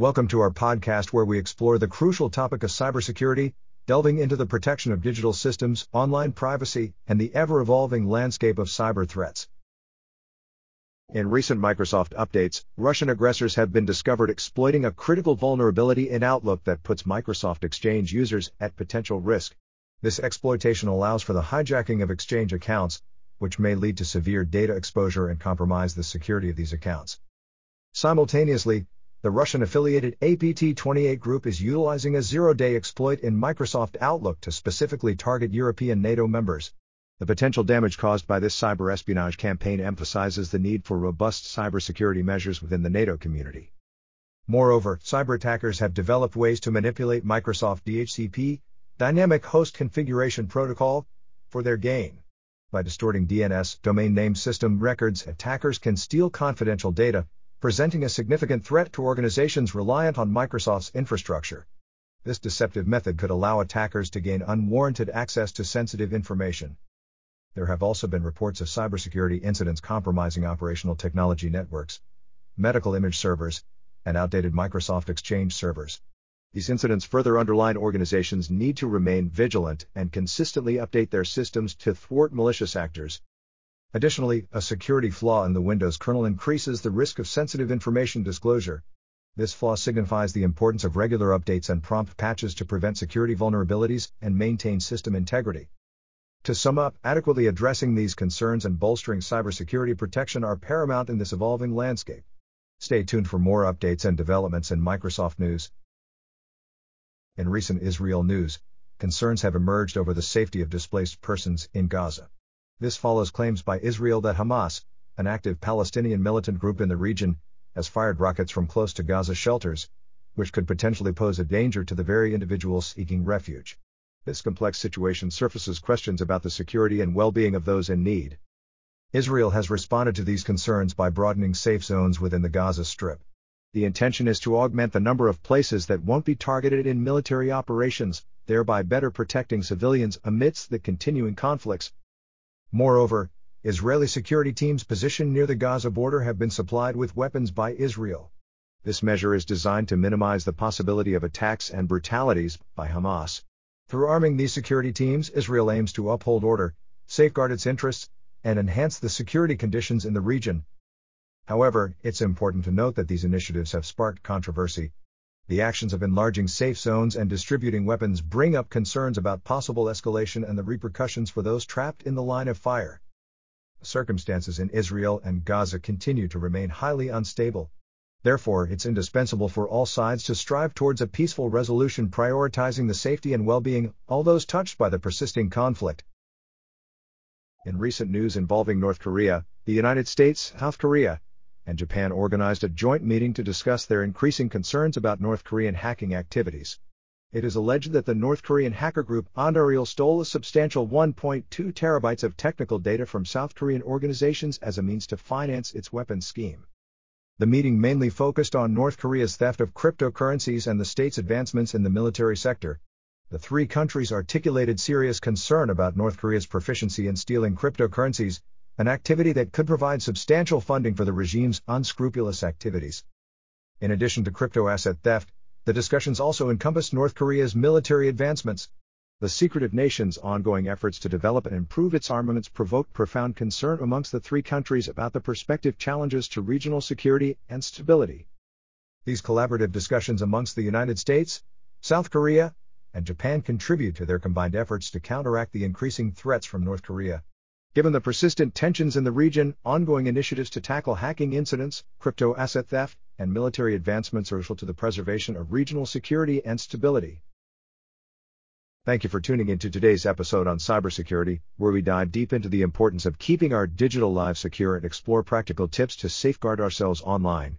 Welcome to our podcast where we explore the crucial topic of cybersecurity, delving into the protection of digital systems, online privacy, and the ever evolving landscape of cyber threats. In recent Microsoft updates, Russian aggressors have been discovered exploiting a critical vulnerability in Outlook that puts Microsoft Exchange users at potential risk. This exploitation allows for the hijacking of Exchange accounts, which may lead to severe data exposure and compromise the security of these accounts. Simultaneously, the Russian affiliated APT28 group is utilizing a zero day exploit in Microsoft Outlook to specifically target European NATO members. The potential damage caused by this cyber espionage campaign emphasizes the need for robust cybersecurity measures within the NATO community. Moreover, cyber attackers have developed ways to manipulate Microsoft DHCP, Dynamic Host Configuration Protocol, for their gain. By distorting DNS domain name system records, attackers can steal confidential data, presenting a significant threat to organizations reliant on Microsoft's infrastructure. This deceptive method could allow attackers to gain unwarranted access to sensitive information. There have also been reports of cybersecurity incidents compromising operational technology networks, medical image servers, and outdated Microsoft Exchange servers. These incidents further underline organizations need to remain vigilant and consistently update their systems to thwart malicious actors, Additionally, a security flaw in the Windows kernel increases the risk of sensitive information disclosure. This flaw signifies the importance of regular updates and prompt patches to prevent security vulnerabilities and maintain system integrity. To sum up, adequately addressing these concerns and bolstering cybersecurity protection are paramount in this evolving landscape. Stay tuned for more updates and developments in Microsoft News. In recent Israel news, concerns have emerged over the safety of displaced persons in Gaza. This follows claims by Israel that Hamas, an active Palestinian militant group in the region, has fired rockets from close to Gaza shelters, which could potentially pose a danger to the very individuals seeking refuge. This complex situation surfaces questions about the security and well being of those in need. Israel has responded to these concerns by broadening safe zones within the Gaza Strip. The intention is to augment the number of places that won't be targeted in military operations, thereby better protecting civilians amidst the continuing conflicts, Moreover, Israeli security teams positioned near the Gaza border have been supplied with weapons by Israel. This measure is designed to minimize the possibility of attacks and brutalities by Hamas. Through arming these security teams, Israel aims to uphold order, safeguard its interests, and enhance the security conditions in the region. However, it's important to note that these initiatives have sparked controversy, the actions of enlarging safe zones and distributing weapons bring up concerns about possible escalation and the repercussions for those trapped in the line of fire. Circumstances in Israel and Gaza continue to remain highly unstable. Therefore, it's indispensable for all sides to strive towards a peaceful resolution prioritizing the safety and well-being of all those touched by the persisting conflict. In recent news involving North Korea, the United States, South Korea, and Japan organized a joint meeting to discuss their increasing concerns about North Korean hacking activities. It is alleged that the North Korean hacker group Andariel stole a substantial 1.2 terabytes of technical data from South Korean organizations as a means to finance its weapons scheme. The meeting mainly focused on North Korea's theft of cryptocurrencies and the state's advancements in the military sector. The three countries articulated serious concern about North Korea's proficiency in stealing cryptocurrencies, an activity that could provide substantial funding for the regime's unscrupulous activities. In addition to crypto asset theft, the discussions also encompassed North Korea's military advancements. The secretive nation's ongoing efforts to develop and improve its armaments provoked profound concern amongst the three countries about the prospective challenges to regional security and stability. These collaborative discussions amongst the United States, South Korea, and Japan contribute to their combined efforts to counteract the increasing threats from North Korea. Given the persistent tensions in the region, ongoing initiatives to tackle hacking incidents, crypto asset theft, and military advancements are crucial to the preservation of regional security and stability. Thank you for tuning into today's episode on cybersecurity, where we dive deep into the importance of keeping our digital lives secure and explore practical tips to safeguard ourselves online.